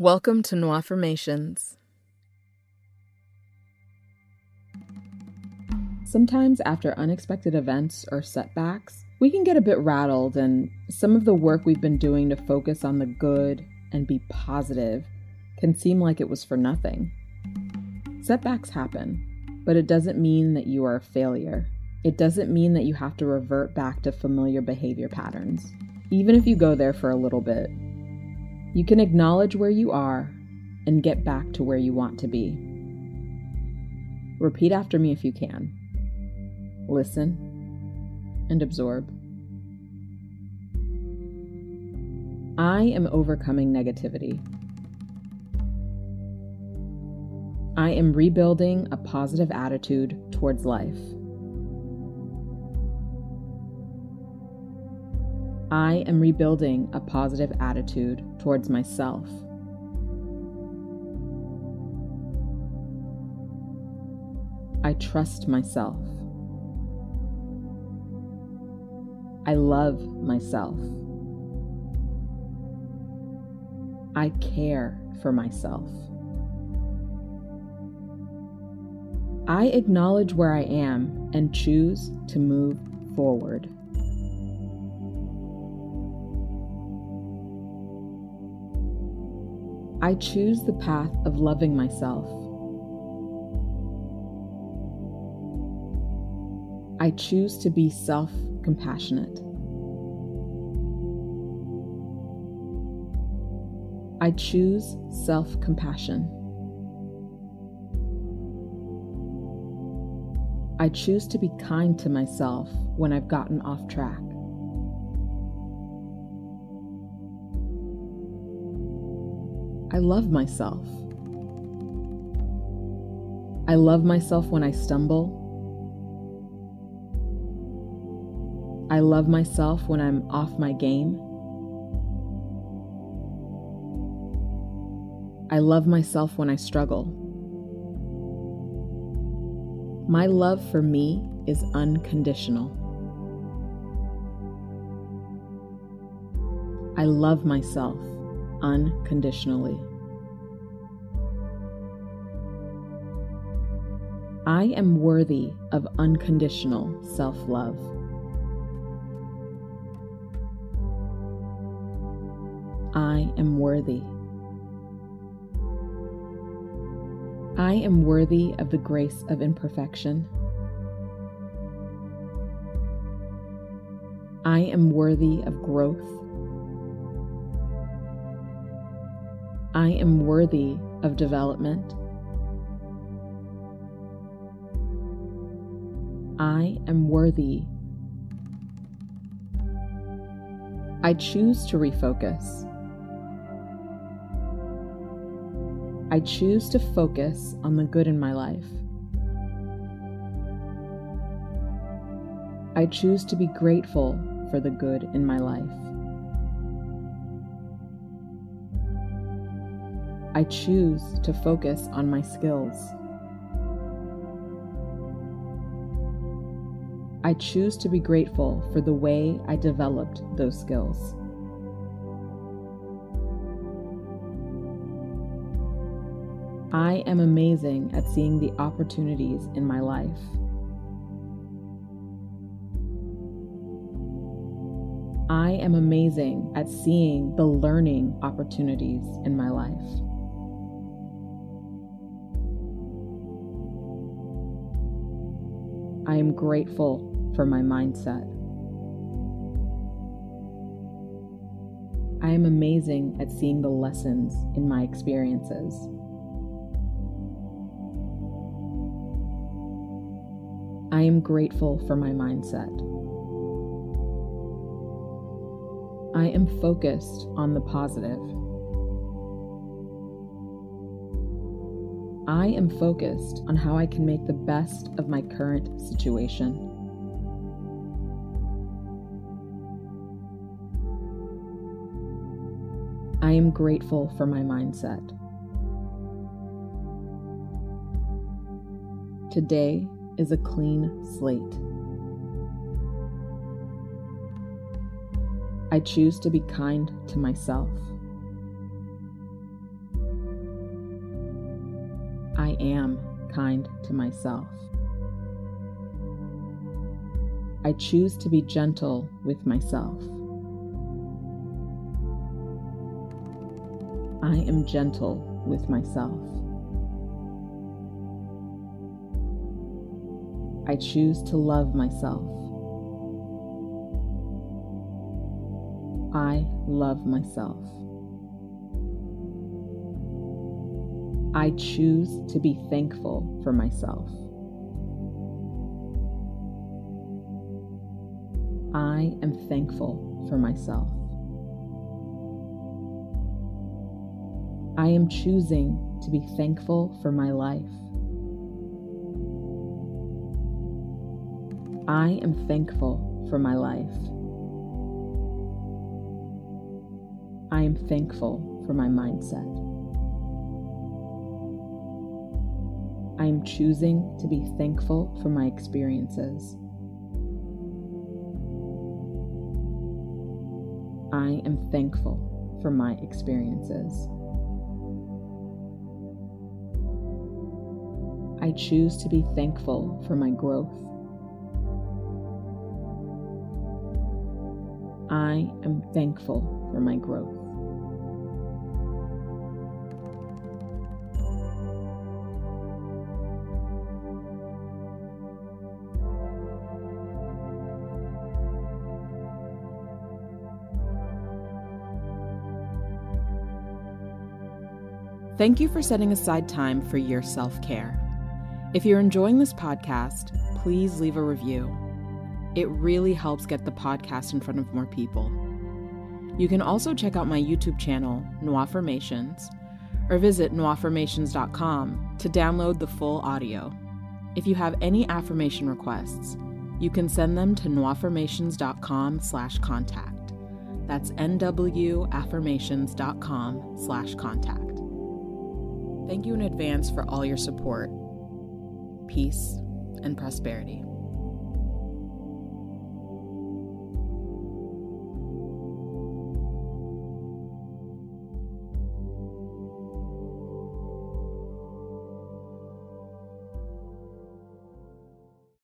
Welcome to Nwaffirmations. Sometimes, after unexpected events or setbacks, we can get a bit rattled, and some of the work we've been doing to focus on the good and be positive can seem like it was for nothing. Setbacks happen, but it doesn't mean that you are a failure. It doesn't mean that you have to revert back to familiar behavior patterns, even if you go there for a little bit. You can acknowledge where you are and get back to where you want to be. Repeat after me if you can. Listen and absorb. I am overcoming negativity. I am rebuilding a positive attitude towards life. I am rebuilding a positive attitude towards myself. I trust myself. I love myself. I care for myself. I acknowledge where I am and choose to move forward. I choose the path of loving myself. I choose to be self compassionate. I choose self compassion. I choose to be kind to myself when I've gotten off track. I love myself. I love myself when I stumble. I love myself when I'm off my game. I love myself when I struggle. My love for me is unconditional. I love myself unconditionally. I am worthy of unconditional self love. I am worthy. I am worthy of the grace of imperfection. I am worthy of growth. I am worthy of development. I am worthy. I choose to refocus. I choose to focus on the good in my life. I choose to be grateful for the good in my life. I choose to focus on my skills. I choose to be grateful for the way I developed those skills. I am amazing at seeing the opportunities in my life. I am amazing at seeing the learning opportunities in my life. I am grateful for my mindset. I am amazing at seeing the lessons in my experiences. I am grateful for my mindset. I am focused on the positive. I am focused on how I can make the best of my current situation. I am grateful for my mindset. Today is a clean slate. I choose to be kind to myself. I am kind to myself. I choose to be gentle with myself. I am gentle with myself. I choose to love myself. I love myself. I choose to be thankful for myself. I am thankful for myself. I am choosing to be thankful for my life. I am thankful for my life. I am thankful for my mindset. I am choosing to be thankful for my experiences. I am thankful for my experiences. I choose to be thankful for my growth. I am thankful for my growth. Thank you for setting aside time for your self care. If you're enjoying this podcast, please leave a review. It really helps get the podcast in front of more people. You can also check out my YouTube channel, Nwaffirmations, or visit nwaffirmations.com to download the full audio. If you have any affirmation requests, you can send them to nwaffirmations.com slash contact. That's nwaffirmations.com slash contact. Thank you in advance for all your support, peace, and prosperity.